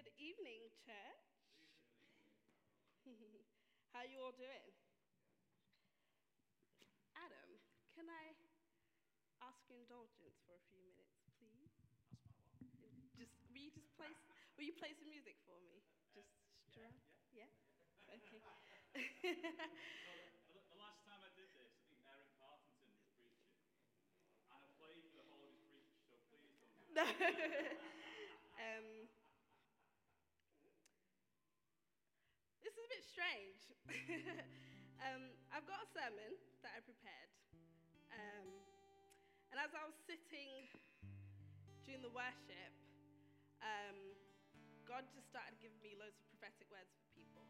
Good evening, church. How you all doing? Adam, can I ask your indulgence for a few minutes, please? That's my one. Just will you just play? Will you play some music for me? Just strum. Yeah. Okay. Well, the, the last time I did this, I think Eric Partington was preaching. And I played for the whole of his preach, so please don't do that. um, this is a bit strange. um, I've got a sermon that I prepared. Um, and as I was sitting during the worship, um, God just started giving me loads of prophetic words for people.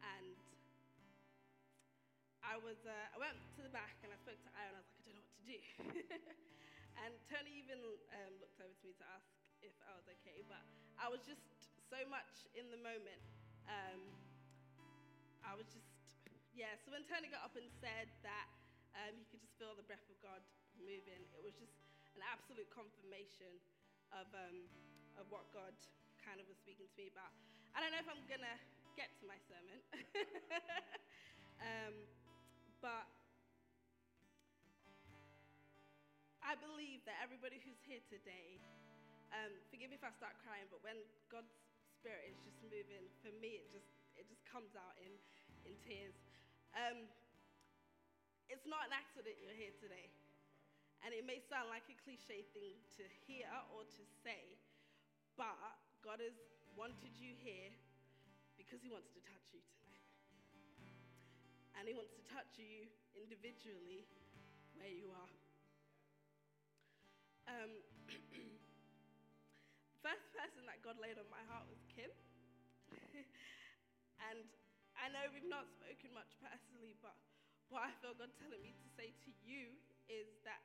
And I was, uh, I went to the back and I spoke to Aaron. I was like, I don't know what to do. and Tony even um, looked over to me to ask if I was okay. But I was just so much in the moment. Um, was just, yeah. So when Tony got up and said that um, he could just feel the breath of God moving, it was just an absolute confirmation of, um, of what God kind of was speaking to me about. I don't know if I'm going to get to my sermon. um, but I believe that everybody who's here today, um, forgive me if I start crying, but when God's Spirit is just moving, for me, it just it just comes out in in tears. Um, it's not an accident you're here today, and it may sound like a cliche thing to hear or to say, but God has wanted you here because He wants to touch you tonight. And He wants to touch you individually where you are. Um, the first person that God laid on my heart was Kim. and I know we've not spoken much personally, but what I feel God telling me to say to you is that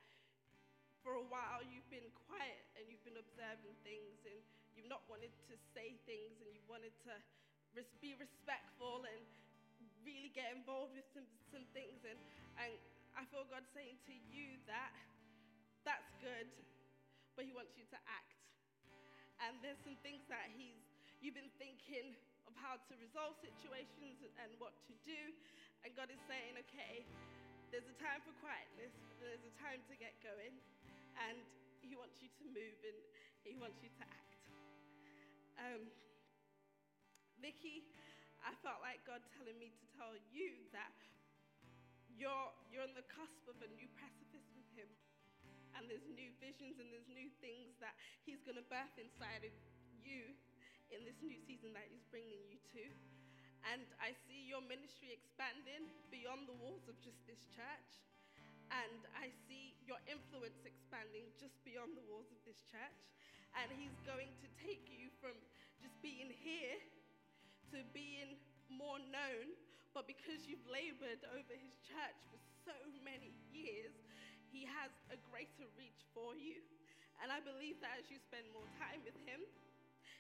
for a while you've been quiet and you've been observing things and you've not wanted to say things and you've wanted to be respectful and really get involved with some, some things. And, and I feel God saying to you that that's good, but He wants you to act. And there's some things that He's, you've been thinking of how to resolve situations and, what to do. And God is saying, okay, there's a time for quietness, but there's a time to get going. And He wants you to move and He wants you to act. Um, Vicky, I felt like God telling me to tell you that you're, you're on the cusp of a new precipice with Him. And there's new visions and there's new things that He's going to birth inside of you in this new season that He's bringing you to. And I see your ministry expanding beyond the walls of just this church. And I see your influence expanding just beyond the walls of this church. And He's going to take you from just being here to being more known, but because you've labored over his church for so many years, he has a greater reach for you. And I believe that as you spend more time with him,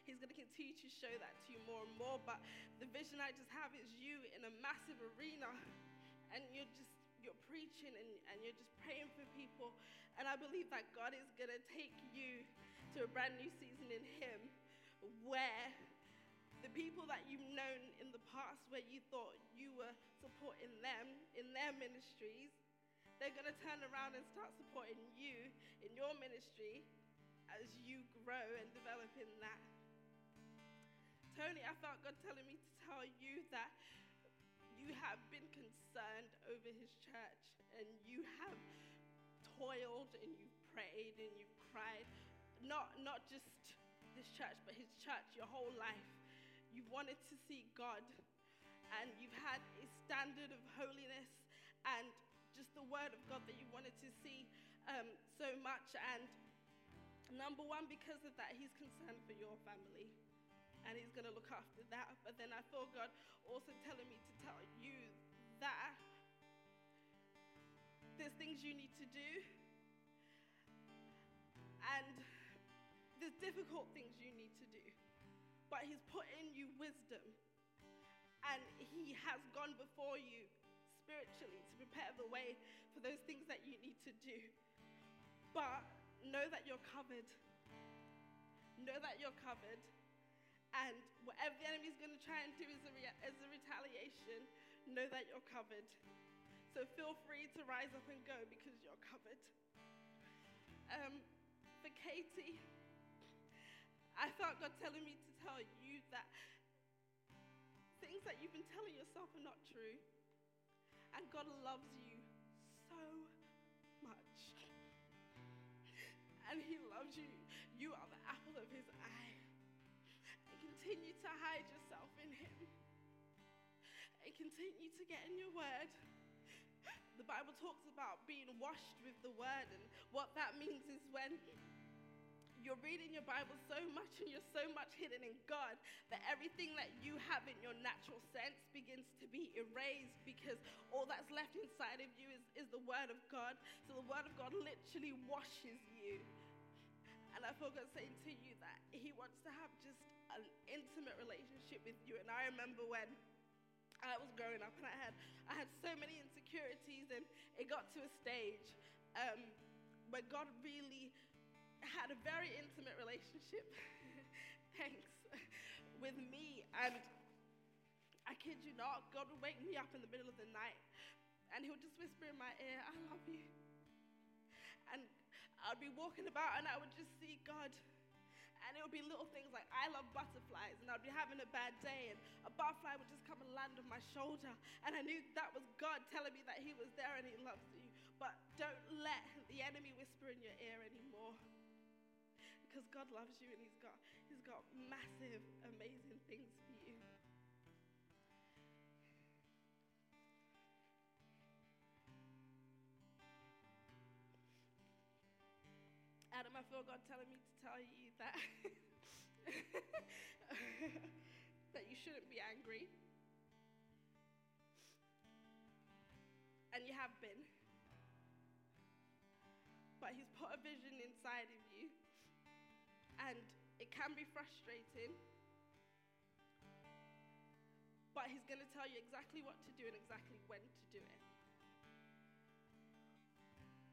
he's going to continue to show that to you more and more. But the vision I just have is you in a massive arena, and you're just you're preaching and, and you're just praying for people. And I believe that God is going to take you to a brand new season in Him where the people that you've known in the past where you thought you were supporting them in their ministries, they're going to turn around and start supporting you in your ministry as you grow and develop in that. Tony, I felt God telling me to tell you that you have been concerned over his church and you have toiled and you've prayed and you've cried. Not, not just this church, but his church your whole life you've wanted to see God and you've had a standard of holiness and just the word of God that you wanted to see um, so much. And number one, because of that, He's concerned for your family and He's going to look after that. But then I feel God also telling me to tell you that there's things you need to do and there's difficult things you need to do but He's put in you wisdom. And He has gone before you spiritually to prepare the way for those things that you need to do. But know that you're covered. Know that you're covered. And whatever the enemy is going to try and do as a, rea- as a retaliation, know that you're covered. So feel free to rise up and go because you're covered. Um, for Katie, I felt God telling me to tell you that things that you've been telling yourself are not true. And God loves you so much. And He loves. You to hide yourself in Him. And continue to get in your word. The Bible talks about being washed with the word, and what that means is when you're reading your Bible so much and you're so much hidden in God that everything that you have in your natural sense begins to be erased because all that's left inside of you is, is the Word of God. So the Word of God literally washes you. And I feel God saying to you that He wants to have just an intimate relationship with you. And I remember when I was growing up and I had, I had so many insecurities, and it got to a stage um, where God really had a very intimate relationship, thanks, with me. And I kid you not, God would wake me up in the middle of the night and he would just whisper in my ear, I love you. I'd be walking about and I would just see God. And it would be little things like, I love butterflies. And I'd be having a bad day and a butterfly would just come and land on my shoulder. And I knew that was God telling me that he was there and he loves you. But don't let the enemy whisper in your ear anymore because God loves you and He's got, he's got massive, amazing things feel God telling me to tell you that that you shouldn't be angry. And you have been. But he's put a vision inside of you and it can be frustrating. But he's going to tell you exactly what to do and exactly when to do it.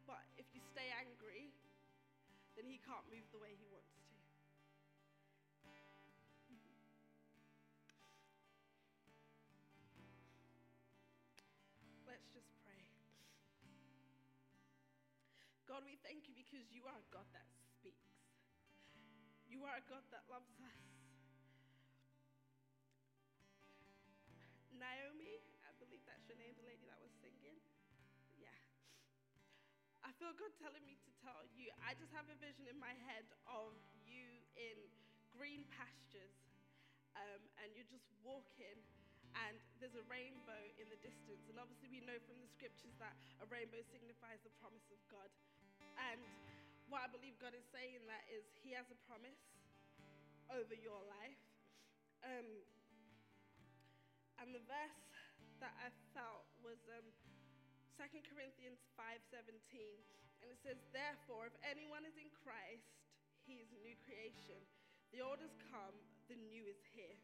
But if you stay angry, then he can't move the way he wants to. Let's just pray. God, we thank you because you are a God that speaks. You are a God that loves us. Naomi, feel God telling me to tell you, I just have a vision in my head of you in green pastures. Um, and you're just walking, and there's a rainbow in the distance. And obviously, we know from the scriptures that a rainbow signifies the promise of God. And what I believe God is saying that is He has a promise over your life. Um, and the verse that I felt was um, 2 Corinthians 5:17, and it says, "Therefore, if anyone is in Christ, he is a new creation. The old has come, the new is here."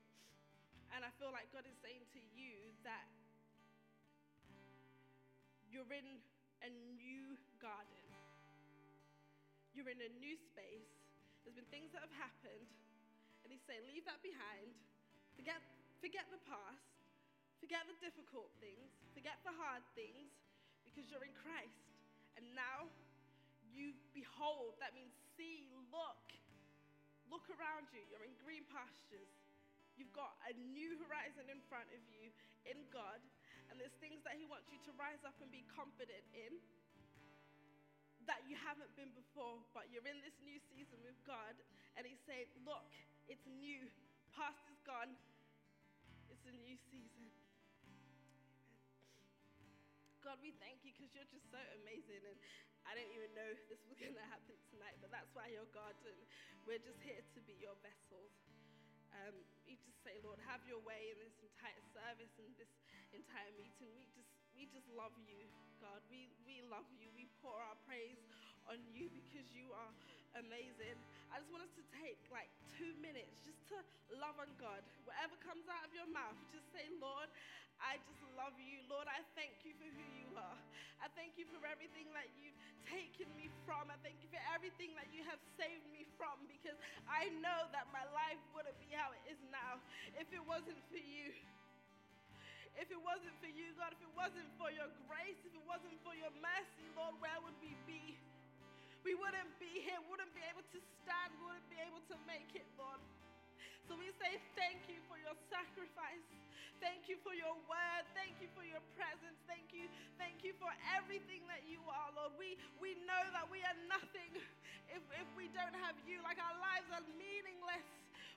And I feel like God is saying to you that you're in a new garden. You're in a new space. There's been things that have happened, and He's saying, "Leave that behind. Forget, forget the past. Forget the difficult things. Forget the hard things, because you're in Christ. And now you behold. That means see, look, look around you. You're in green pastures. You've got a new horizon in front of you in God, and there's things that He wants you to rise up and be confident in." that you haven't been before, but you're in this new season with God, and He's saying, Look, it's new. Past is gone. It's a new season. God, we thank you because you're just so amazing, and I didn't even know this was going to happen tonight, but that's why you're God, and we're just here to be your vessels. Um, we just say, Lord, have your way in this entire service and this entire meeting. We just, we just love you, God. We, we love you. We pour our praise on you because you are amazing. I just want us to take like two minutes just to love on God. Whatever comes out of your mouth, just say, Lord, I just love you. Lord, I thank you for who you are. I thank you for everything that you've taken me from. I thank you for everything that you have saved me from because I know that my life wouldn't be how it is now if it wasn't for you. If it wasn't for you, God, if it wasn't for your grace, if it wasn't for your mercy, Lord, where would we be? We wouldn't be here, wouldn't be able to stand, wouldn't be able to make it, Lord. So we say thank you for your sacrifice. Thank you for your word. Thank you for your presence. Thank you. Thank you for everything that you are, Lord. We, we know that we are nothing if, if we don't have you. Like our lives are meaningless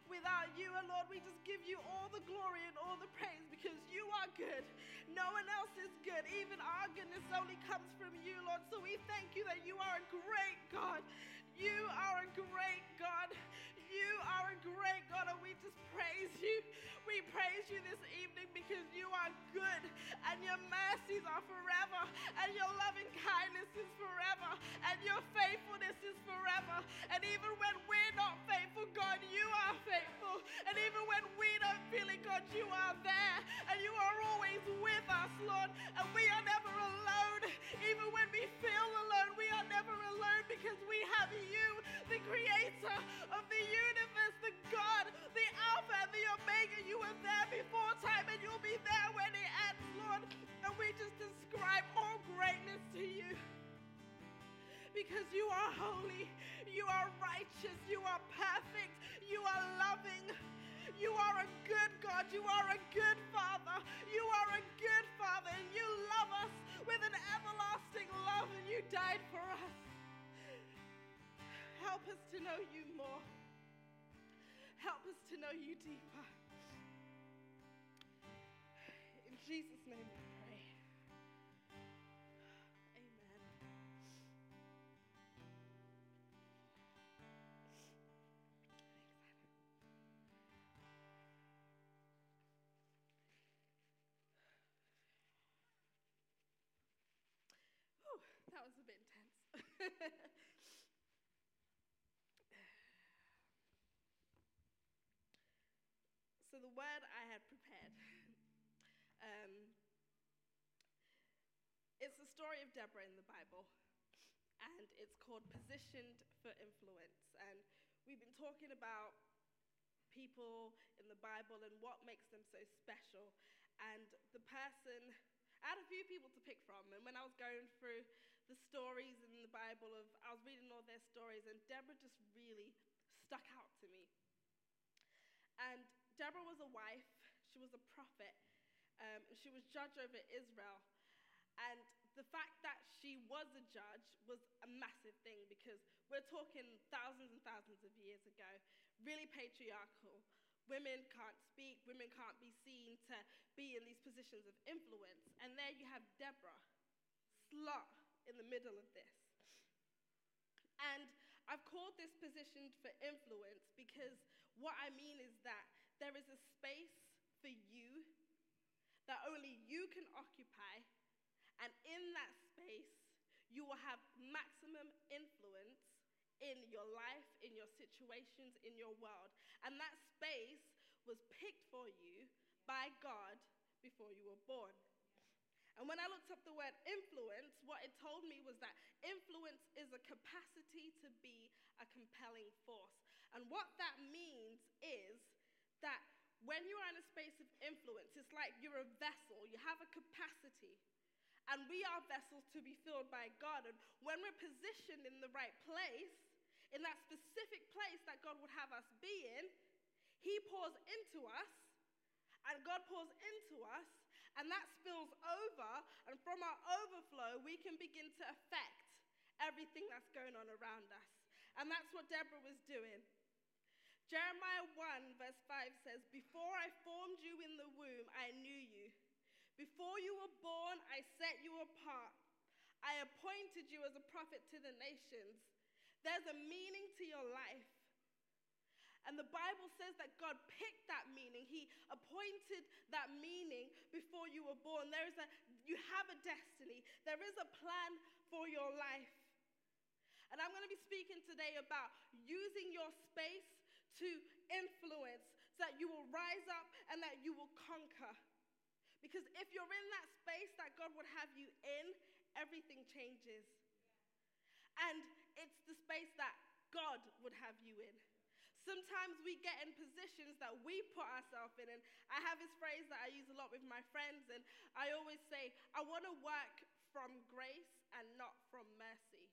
without you. And Lord, we just give you all the glory and all the praise because you are good. No one else is good. Even our goodness only comes from you, Lord. So we thank you that you are a great God. You are a great God. You are a great God, and we just praise you. We praise you this evening because you are good, and your mercies are forever, and your loving kindness is forever, and your faithfulness is forever. And even when we're not faithful, God, you are faithful. And even when we don't feel it, God, you are there, and you are always with us, Lord. And we are never alone. Even when we feel alone, we are never alone because we have you, the creator of the universe, God, the Alpha and the Omega. You were there before time and you'll be there when it ends, Lord. And we just describe all greatness to you. Because you are holy, you are righteous, you are perfect, you are loving. You are a good God. You are a good Father. You are a good Father. And you love us with an everlasting love. And you died for us. Help us to know you more. Help us to know you deeper. In Jesus' name we pray. Amen. Whew, that was a bit intense. so the word I had prepared. Um, it's the story of Deborah in the Bible, and it's called Positioned for Influence. And we've been talking about people in the Bible and what makes them so special. And the person, I had a few people to pick from, and when I was going through the stories in the Bible of, I was reading all their stories, and Deborah just really stuck out to me. And Deborah was a wife, she was a prophet, um, she was judge over Israel. And the fact that she was a judge was a massive thing because we're talking thousands and thousands of years ago, really patriarchal. Women can't speak, women can't be seen to be in these positions of influence. And there you have Deborah, slot in the middle of this. And I've called this position for influence because what I mean is that there is a space for you that only you can occupy, and in that space, you will have maximum influence in your life, in your situations, in your world. And that space was picked for you by God before you were born. And when I looked up the word influence, what it told me was that influence is a capacity to be a compelling force. And what that means is that when you are in a space of influence, it's like you're a vessel, you have a capacity. And we are vessels to be filled by God. And when we're positioned in the right place, in that specific place that God would have us be in, He pours into us, and God pours into us, and that spills over. And from our overflow, we can begin to affect everything that's going on around us. And that's what Deborah was doing. Jeremiah 1, verse 5 says, Before I formed you in the womb, I knew you. Before you were born, I set you apart. I appointed you as a prophet to the nations. There's a meaning to your life. And the Bible says that God picked that meaning. He appointed that meaning before you were born. There is a, you have a destiny. There is a plan for your life. And I'm going to be speaking today about using your space to influence that you will rise up and that you will conquer. Because if you're in that space that God would have you in, everything changes. And it's the space that God would have you in. Sometimes we get in positions that we put ourselves in. And I have this phrase that I use a lot with my friends, and I always say, I want to work from grace and not from mercy.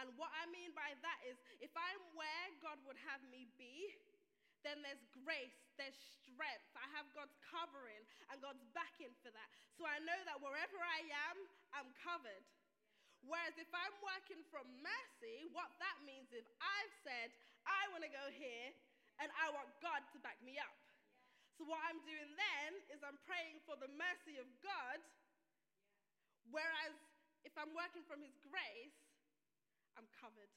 And what I mean by that is, if I'm where God would have me be, then there's grace, there's strength. I have God's covering and God's backing for that. So I know that wherever I am, I'm covered. Whereas if I'm working from mercy, what that means is I've said, I want to go here and I want God to back me up. So what I'm doing then is I'm praying for the mercy of God. Whereas if I'm working from his grace, I'm covered.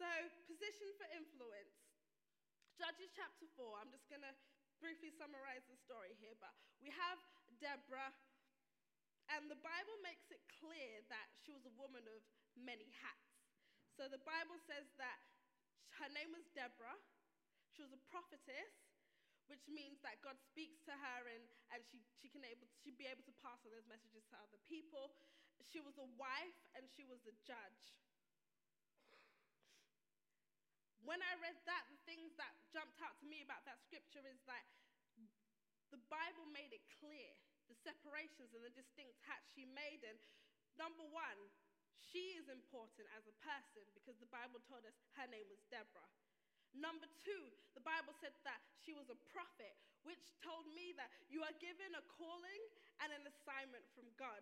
So, position for influence. Judges chapter 4, I'm just going to briefly summarize the story here, but we have Deborah, and the Bible makes it clear that she was a woman of many hats. So, the Bible says that her name was Deborah, she was a prophetess, which means that God speaks to her and, and she, she can able, she'd be able to pass on those messages to other people. She was a wife and she was a judge when I read that, the things that jumped out to me about that scripture is that the Bible made it clear the separations and the distinct hats she made. And number one, she is important as a person because the Bible told us her name was Deborah. Number two, the Bible said that she was a prophet, which told me that you are given a calling and an assignment from God.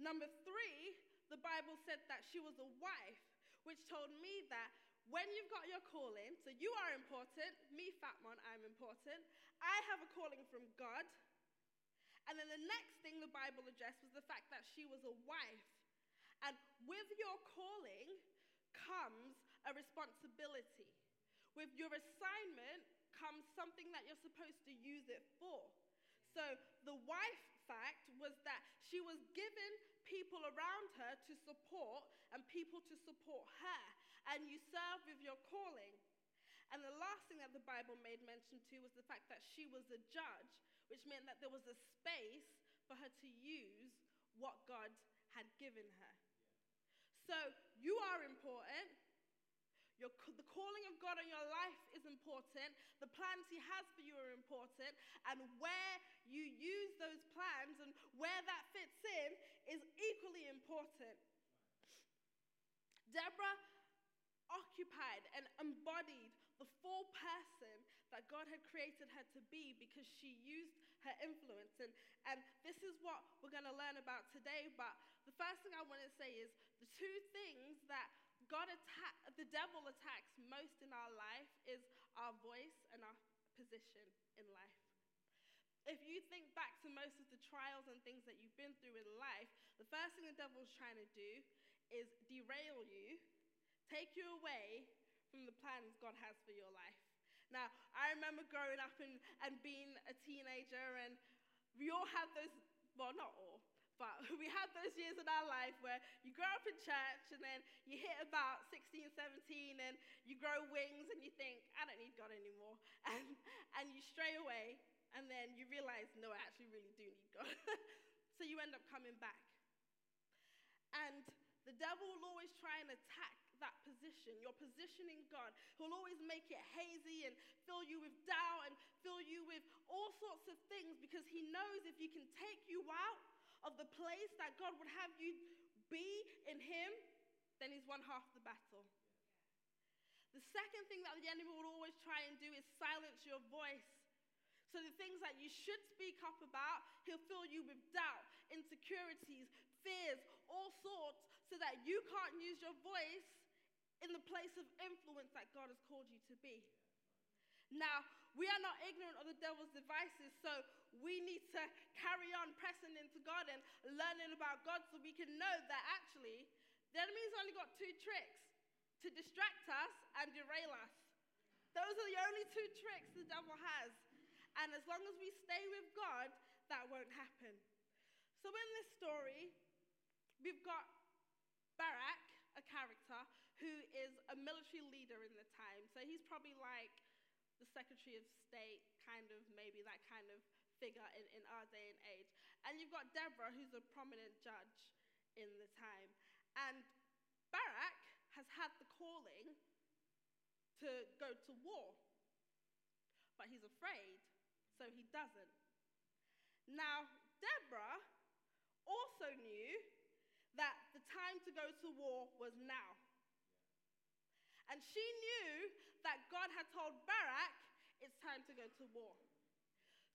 Number three, the Bible said that she was a wife, which told me that when you've got your calling, so you are important, me, Fatmohn, I'm important. I have a calling from God. And then the next thing the Bible addressed was the fact that she was a wife. And with your calling comes a responsibility. With your assignment comes something that you're supposed to use it for. So the wife fact was that she was given people around her to support and people to support her and you serve with your calling. And the last thing that the Bible made mention to was the fact that she was a judge, which meant that there was a space for her to use what God had given her. So you are important. Your, the calling of God on your life is important. The plans He has for you are important. And where you use those plans and where that fits in is equally important. Deborah occupied and embodied the full person that God had created her to be because she used her influence. And, and this is what we're going to learn about today. But the first thing I want to say is the two things that God attack, the devil attacks most in our life is our voice and our position in life. If you think back to most of the trials and things that you've been through in life, the first thing the devil's trying to do is derail you take you away from the plans God has for your life. Now, I remember growing up and, and being a teenager, and we all had those, well, not all, but we had those years in our life where you grow up in church and then you hit about 16, 17, and you grow wings and you think, I don't need God anymore. And, and you stray away, and then you realize, no, I actually really do need God. so you end up coming back. And the devil will always try and attack that position, your position in God. He'll always make it hazy and fill you with doubt and fill you with all sorts of things because he knows if he can take you out of the place that God would have you be in him, then he's won half the battle. The second thing that the enemy will always try and do is silence your voice. So, the things that you should speak up about, he'll fill you with doubt, insecurities, fears, all sorts, so that you can't use your voice in the place of influence that God has called you to be. Now, we are not ignorant of the devil's devices, so we need to carry on pressing into God and learning about God so we can know that actually the enemy's only got two tricks to distract us and derail us. Those are the only two tricks the devil has. And as long as we stay with God, that won't happen. So in this story, we've got Barak, a character who is a military leader in the time. So he's probably like the Secretary of State, kind of, maybe that kind of figure in, in our day and age. And you've got Deborah, who's a prominent judge in the time. And Barak has had the calling to go to war, but he's afraid, so he doesn't. Now, Deborah also knew that the time to go to war was now. And she knew that God had told Barak, it's time to go to war.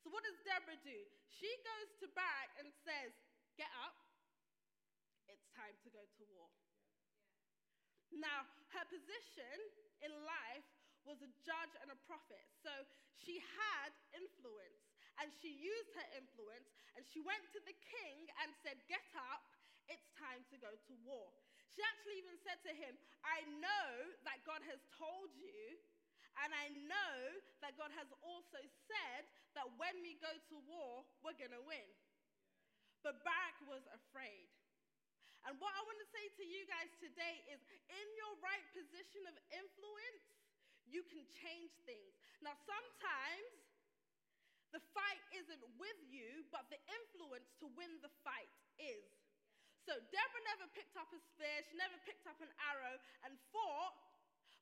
So, what does Deborah do? She goes to Barak and says, Get up, it's time to go to war. Now, her position in life was a judge and a prophet. So she had influence and she used her influence and she went to the king and said, Get up, it's time to go to war. She actually even said to him, I know that God has told you, and I know that God has also said that when we go to war, we're going to win. But Barak was afraid. And what I want to say to you guys today is in your right position of influence, you can change things. Now, sometimes the fight isn't with you, but the influence to win the fight is. So Deborah never picked up a spear, she never picked up an arrow and fought,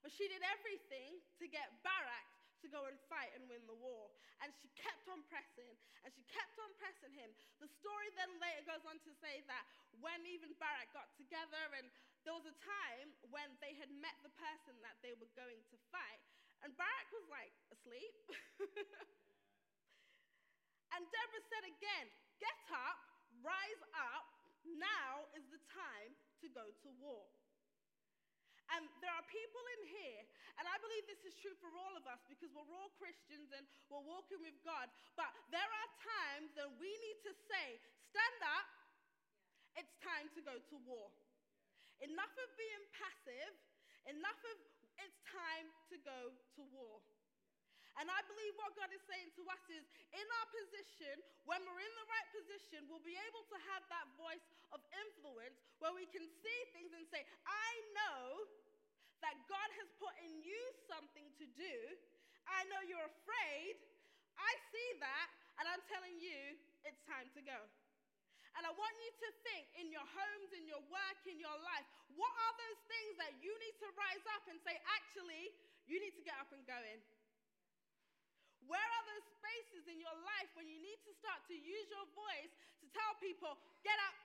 but she did everything to get Barak to go and fight and win the war. And she kept on pressing, and she kept on pressing him. The story then later goes on to say that when even Barak got together, and there was a time when they had met the person that they were going to fight, and Barak was like asleep. and Deborah said again, Get up, rise up, now is the time to go to war. And there are people in here, and I believe this is true for all of us because we're all Christians and we're walking with God. But there are times that we need to say, Stand up, it's time to go to war. Enough of being passive, enough of it's time to go to war. And I believe what God is saying to us is in our position, when we're in the right position, we'll be able to have that voice of influence where we can see things and say, I know that God has put in you something to do. I know you're afraid. I see that. And I'm telling you, it's time to go. And I want you to think in your homes, in your work, in your life, what are those things that you need to rise up and say, actually, you need to get up and go in? Where are those spaces in your life when you need to start to use your voice to tell people, get up,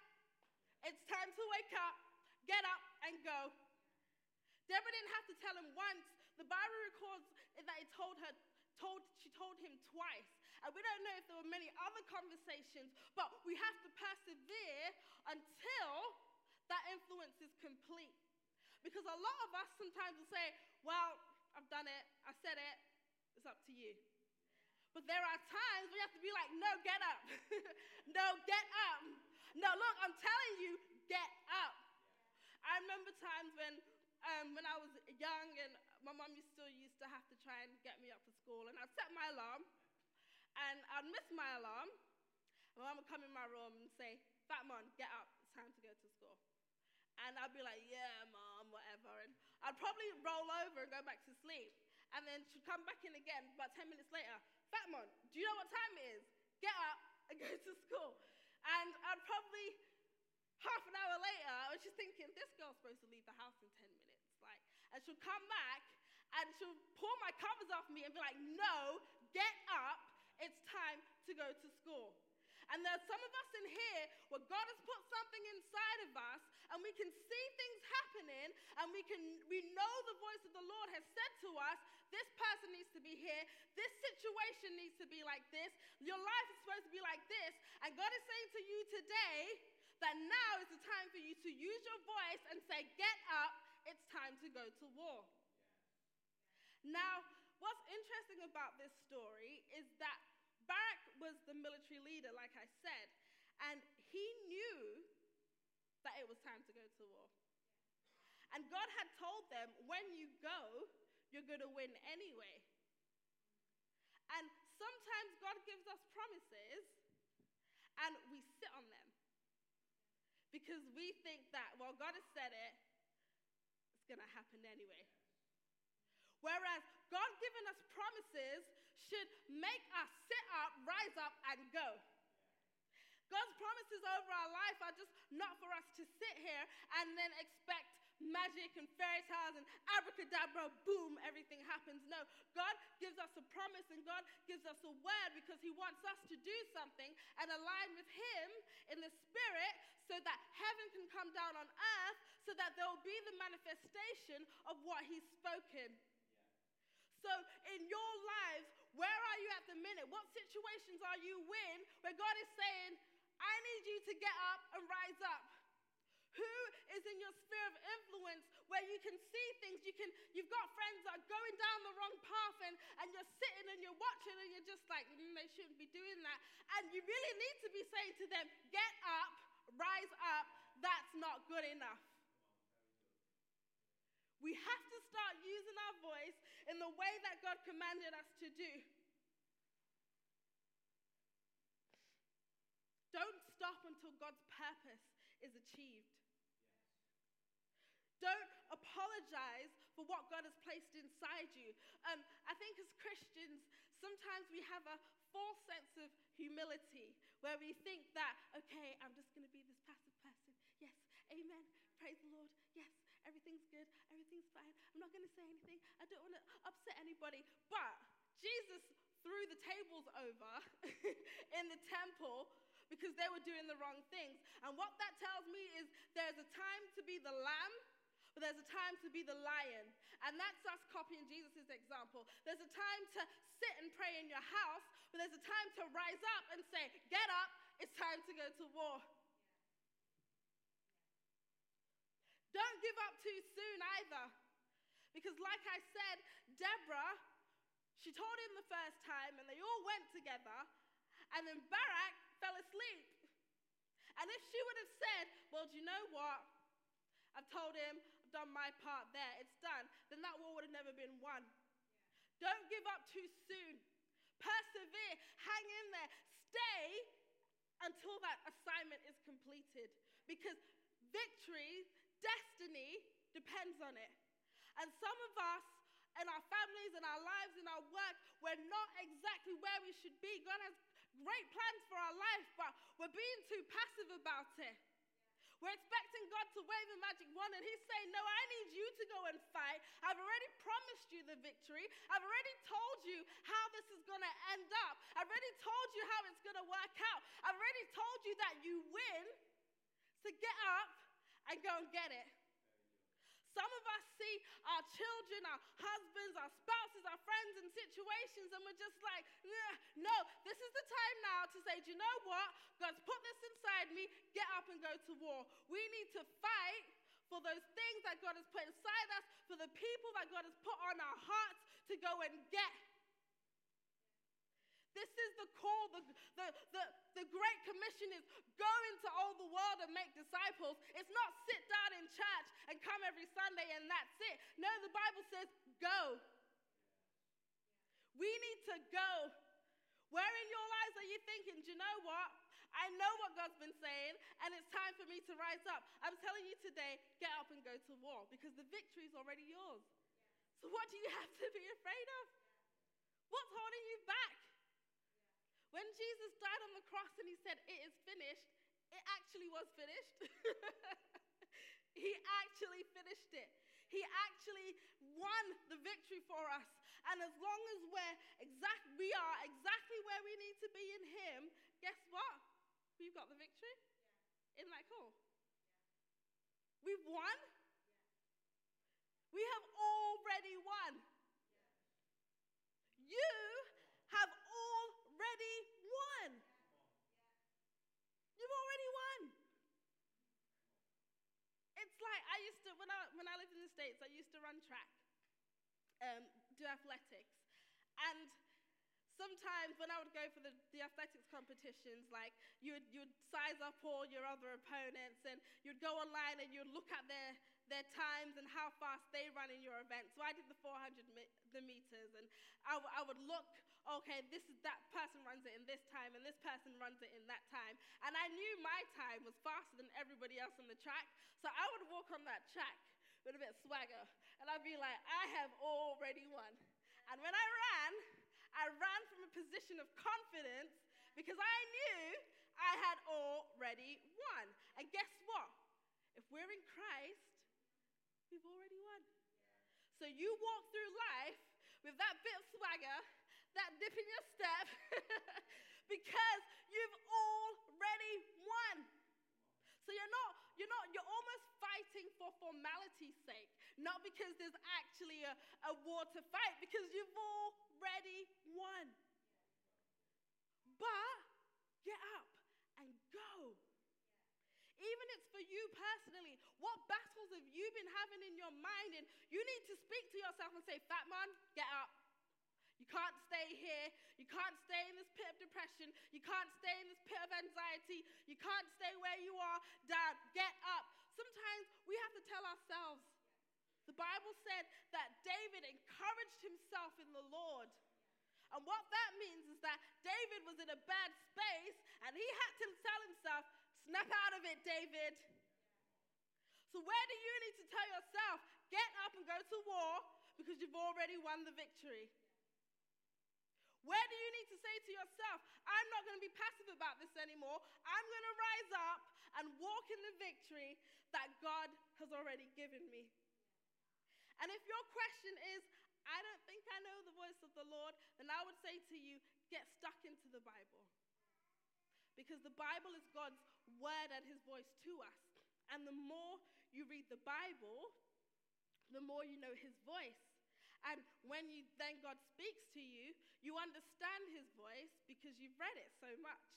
it's time to wake up, get up and go? Deborah didn't have to tell him once. The Bible records that he told her, told, she told him twice. And we don't know if there were many other conversations, but we have to persevere until that influence is complete. Because a lot of us sometimes will say, Well, I've done it, I said it, it's up to you. But there are times we have to be like, no, get up. no, get up. No, look, I'm telling you, get up. I remember times when, um, when I was young and my mum to, used to have to try and get me up for school. And I'd set my alarm and I'd miss my alarm. And my mum would come in my room and say, Fatmohn, get up. It's time to go to school. And I'd be like, yeah, mom, whatever. And I'd probably roll over and go back to sleep. And then she'd come back in again about 10 minutes later. Fatmohn, do you know what time it is? Get up and go to school. And I'd probably, half an hour later, I was just thinking, this girl's supposed to leave the house in 10 minutes. Like, and she'll come back and she'll pull my covers off me and be like, no, get up. It's time to go to school. And there's some of us in here where God has put something inside of us and we can see things happening and we can we know the voice of the Lord has said to us, this person needs to be here, this situation needs to be like this, your life is supposed to be like this. And God is saying to you today that now is the time for you to use your voice and say, Get up, it's time to go to war. Now, what's interesting about this story is that Barak was the military leader, like I said, and he knew that it was time to go to war. And God had told them, when you go, you're going to win anyway. And sometimes God gives us promises and we sit on them because we think that, well, God has said it, it's going to happen anyway. Whereas God given us promises should make us sit up, rise up, and go. God's promises over our life are just not for us to sit here and then expect magic and fairy tales and abracadabra, boom, everything happens. No, God gives us a promise and God gives us a word because He wants us to do something and align with Him in the Spirit so that heaven can come down on earth so that there will be the manifestation of what He's spoken. So, in your lives, where are you at the minute? What situations are you in where God is saying, I need you to get up and rise up? Who is in your sphere of influence where you can see things? You can, you've got friends that are going down the wrong path and, and you're sitting and you're watching and you're just like, mm, they shouldn't be doing that. And you really need to be saying to them, get up, rise up, that's not good enough. We have to start using our voice in the way that God commanded us to do. Don't stop until God's purpose is achieved. Don't apologize for what God has placed inside you. Um, I think as Christians, sometimes we have a false sense of humility where we think that, okay, I'm just going to be this passive person. Yes, amen. Praise the Lord. Yes, everything's good. Everything's fine. I'm not going to say anything. I don't want to upset anybody. But Jesus threw the tables over in the temple because they were doing the wrong things. And what that tells me is there's a time to be the lamb but there's a time to be the lion. And that's us copying Jesus' example. There's a time to sit and pray in your house, but there's a time to rise up and say, Get up, it's time to go to war. Don't give up too soon either. Because, like I said, Deborah, she told him the first time, and they all went together, and then Barak fell asleep. And if she would have said, Well, do you know what? I've told him, I've done my part there, it's done, then that war would have never been won. Yeah. Don't give up too soon. Persevere, hang in there, stay until that assignment is completed. Because victory, destiny depends on it. And some of us, in our families, in our lives, in our work, we're not exactly where we should be. God has great plans for our life, but we're being too passive about it. We're expecting God to wave a magic wand, and He's saying, No, I need you to go and fight. I've already promised you the victory. I've already told you how this is going to end up. I've already told you how it's going to work out. I've already told you that you win. So get up go and get it. Some of us see our children, our husbands, our spouses, our friends in situations, and we're just like, no, this is the time now to say, do you know what? God's put this inside me, get up and go to war. We need to fight for those things that God has put inside us, for the people that God has put on our hearts to go and get. This is the call. The, the, the, the Great Commission is go into all the world and make disciples. It's not sit down in church and come every Sunday and that's it. No, the Bible says go. We need to go. Where in your lives are you thinking, do you know what? I know what God's been saying, and it's time for me to rise up. I'm telling you today, get up and go to war because the victory is already yours. So, what do you have to be afraid of? What's holding you back? When Jesus died on the cross and he said, It is finished, it actually was finished. he actually finished it. He actually won the victory for us. And as long as we're exact, we are exactly where we need to be in Him, guess what? We've got the victory. Yeah. Isn't that cool? Yeah. We've won. Yeah. We have already won. You have already won. You've already won. It's like I used to, when I, when I lived in the States, I used to run track, um, do athletics. And sometimes when I would go for the, the athletics competitions, like you would, you would size up all your other opponents and you'd go online and you'd look at their, their times and how fast they run in your event. So I did the 400 me- the meters and I, w- I would look okay, this is that person runs it in this time and this person runs it in that time. And I knew my time was faster than everybody else on the track. So I would walk on that track with a bit of swagger. And I'd be like, I have already won. And when I ran, I ran from a position of confidence because I knew I had already won. And guess what? If we're in Christ, we've already won. So you walk through life with that bit of swagger, that dip in your step, because you've already won. So you're not, you're not, you're almost fighting for formality's sake, not because there's actually a, a war to fight, because you've already won. But get up. Even it's for you personally. What battles have you been having in your mind? And you need to speak to yourself and say, Fatmohn, get up. You can't stay here. You can't stay in this pit of depression. You can't stay in this pit of anxiety. You can't stay where you are. Dad, get up. Sometimes we have to tell ourselves. The Bible said that David encouraged himself in the Lord. And what that means is that David was in a bad space and he had to tell himself, Snap out of it, David. So, where do you need to tell yourself, get up and go to war because you've already won the victory? Where do you need to say to yourself, I'm not going to be passive about this anymore. I'm going to rise up and walk in the victory that God has already given me? And if your question is, I don't think I know the voice of the Lord, then I would say to you, get stuck into the Bible. Because the Bible is God's word and his voice to us. And the more you read the Bible, the more you know his voice. And when you then God speaks to you, you understand his voice because you've read it so much.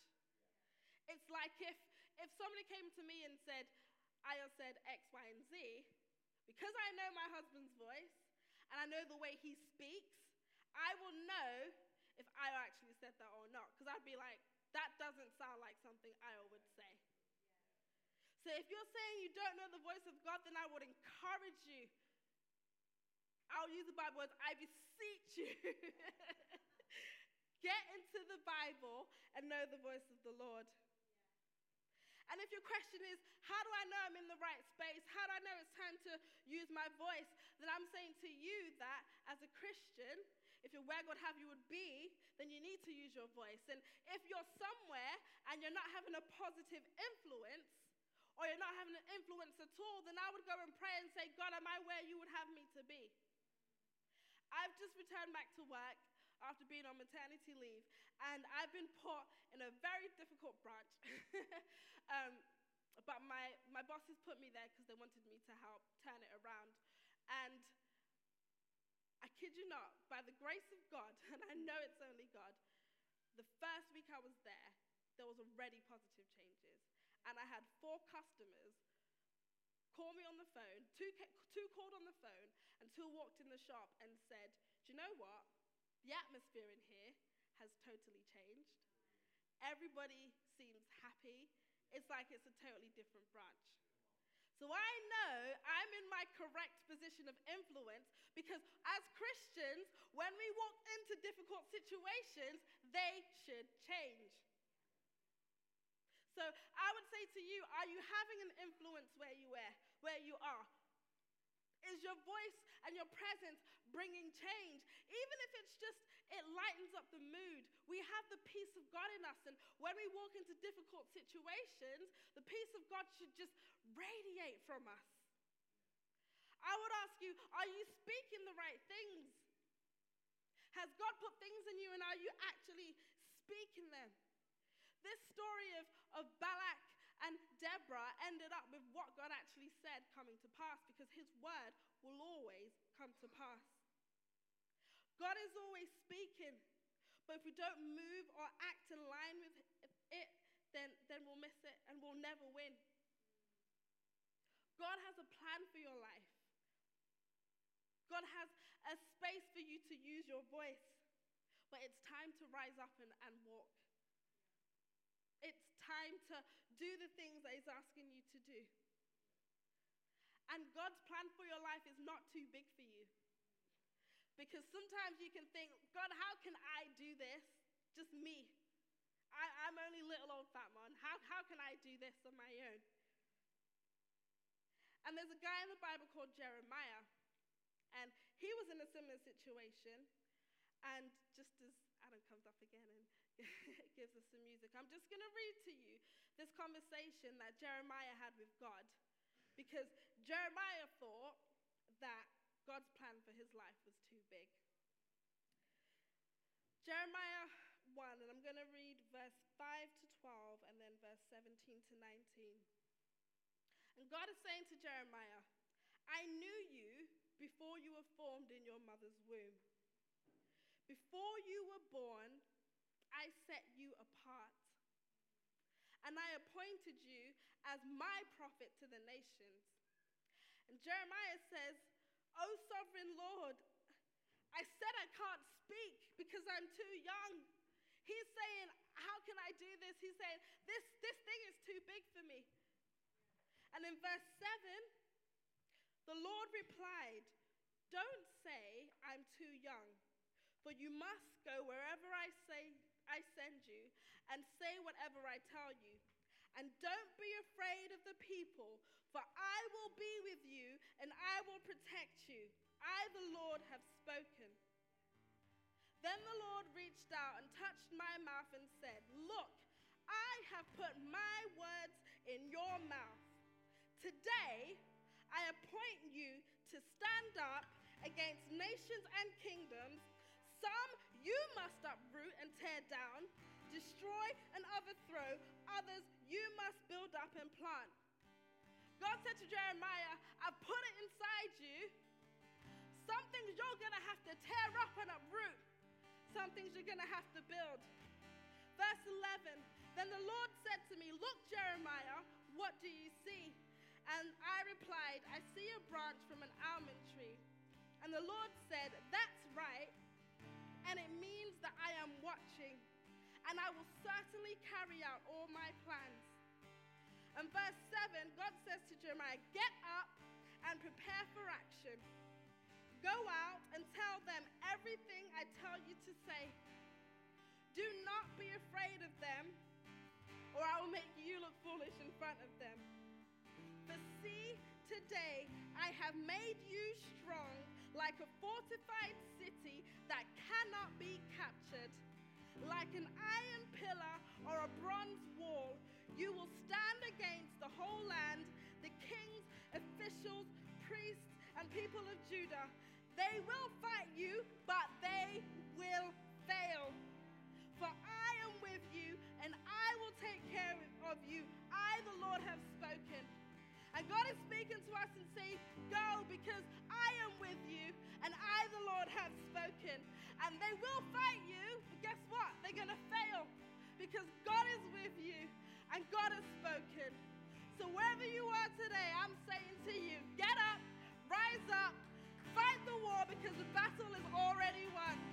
It's like if if somebody came to me and said, Aya said X, Y, and Z, because I know my husband's voice and I know the way he speaks, I will know if I actually said that or not. Because I'd be like, that doesn't sound like something I would say. So if you're saying you don't know the voice of God, then I would encourage you. I'll use the Bible words, I beseech you. Get into the Bible and know the voice of the Lord. And if your question is, how do I know I'm in the right space? How do I know it's time to use my voice? Then I'm saying to you that as a Christian, if you're where God have you would be, then you need to use your voice. And if you're somewhere and you're not having a positive influence, or you're not having an influence at all, then I would go and pray and say, God, am I where you would have me to be? I've just returned back to work after being on maternity leave, and I've been put in a very difficult branch. um, but my, my bosses put me there because they wanted me to help turn it around. And I kid you not, by the grace of God, and I know it's only God, the first week I was there, there was already positive changes. And I had four customers call me on the phone, two, two called on the phone, and two walked in the shop and said, Do you know what? The atmosphere in here has totally changed. Everybody seems happy. It's like it's a totally different branch. So I know I'm in my correct position of influence because as Christians, when we walk into difficult situations, they should change. So I would say to you, are you having an influence where you are? Where you are? Is your voice and your presence bringing change? Even if it's just, it lightens up the mood. We have the peace of God in us. And when we walk into difficult situations, the peace of God should just radiate from us. I would ask you, are you speaking the right things? Has God put things in you and are you actually speaking them? This story of, of Barak and Deborah ended up with what God actually said coming to pass because his word will always come to pass. God is always speaking, but if we don't move or act in line with it, then, then we'll miss it and we'll never win. God has a plan for your life. God has a space for you to use your voice, but it's time to rise up and, and walk. Time to do the things that He's asking you to do. And God's plan for your life is not too big for you. Because sometimes you can think, God, how can I do this? Just me. I, am only little old Fatmohn. How, how can I do this on my own? And there's a guy in the Bible called Jeremiah. And he was in a similar situation. And just as Adam comes up again and gives us some music, I'm just going to read to you this conversation that Jeremiah had with God. Because Jeremiah thought that God's plan for his life was too big. Jeremiah 1, and I'm going to read verse 5 to 12 and then verse 17 to 19. And God is saying to Jeremiah, I knew you before you were formed in your mother's womb. Before you were born, I set you apart. And I appointed you as my prophet to the nations. And Jeremiah says, O sovereign Lord, I said I can't speak because I'm too young. He's saying, How can I do this? He's saying, This, this thing is too big for me. And in verse 7, the Lord replied, Don't say I'm too young, for you must go wherever I say I send you and say whatever I tell you. And don't be afraid of the people, for I will be with you and I will protect you. I, the Lord, have spoken. Then the Lord reached out and touched my mouth and said, Look, I have put my words in your mouth. Today, I appoint you to stand up against nations and kingdoms. Some you must uproot and tear down, destroy and overthrow. Others you must build up and plant. God said to Jeremiah, I've put it inside you. Some things you're going to have to tear up and uproot. Some things you're going to have to build. Verse 11 Then the Lord said to me, Look, Jeremiah, what do you see? And I replied, I see a branch from an almond tree. And the Lord said, That's right. And it means that I am watching. And I will certainly carry out all my plans. And verse 7, God says to Jeremiah, Get up and prepare for action. Go out and tell them everything I tell you to say. Do not be afraid of them, or I will make you look foolish in front of them. For see, today I have made you strong like a fortified city that cannot be captured. Like an iron pillar or a bronze wall, you will stand against the whole land, the kings, officials, priests, and people of Judah. They will fight you, but they will fail. For I am with you, and I will take care of you. I, the Lord, have. And God is speaking to us and saying, Go, because I am with you, and I, the Lord, have spoken. And they will fight you, but guess what? They're going to fail because God is with you, and God has spoken. So, wherever you are today, I'm saying to you, get up, rise up, fight the war because the battle is already won.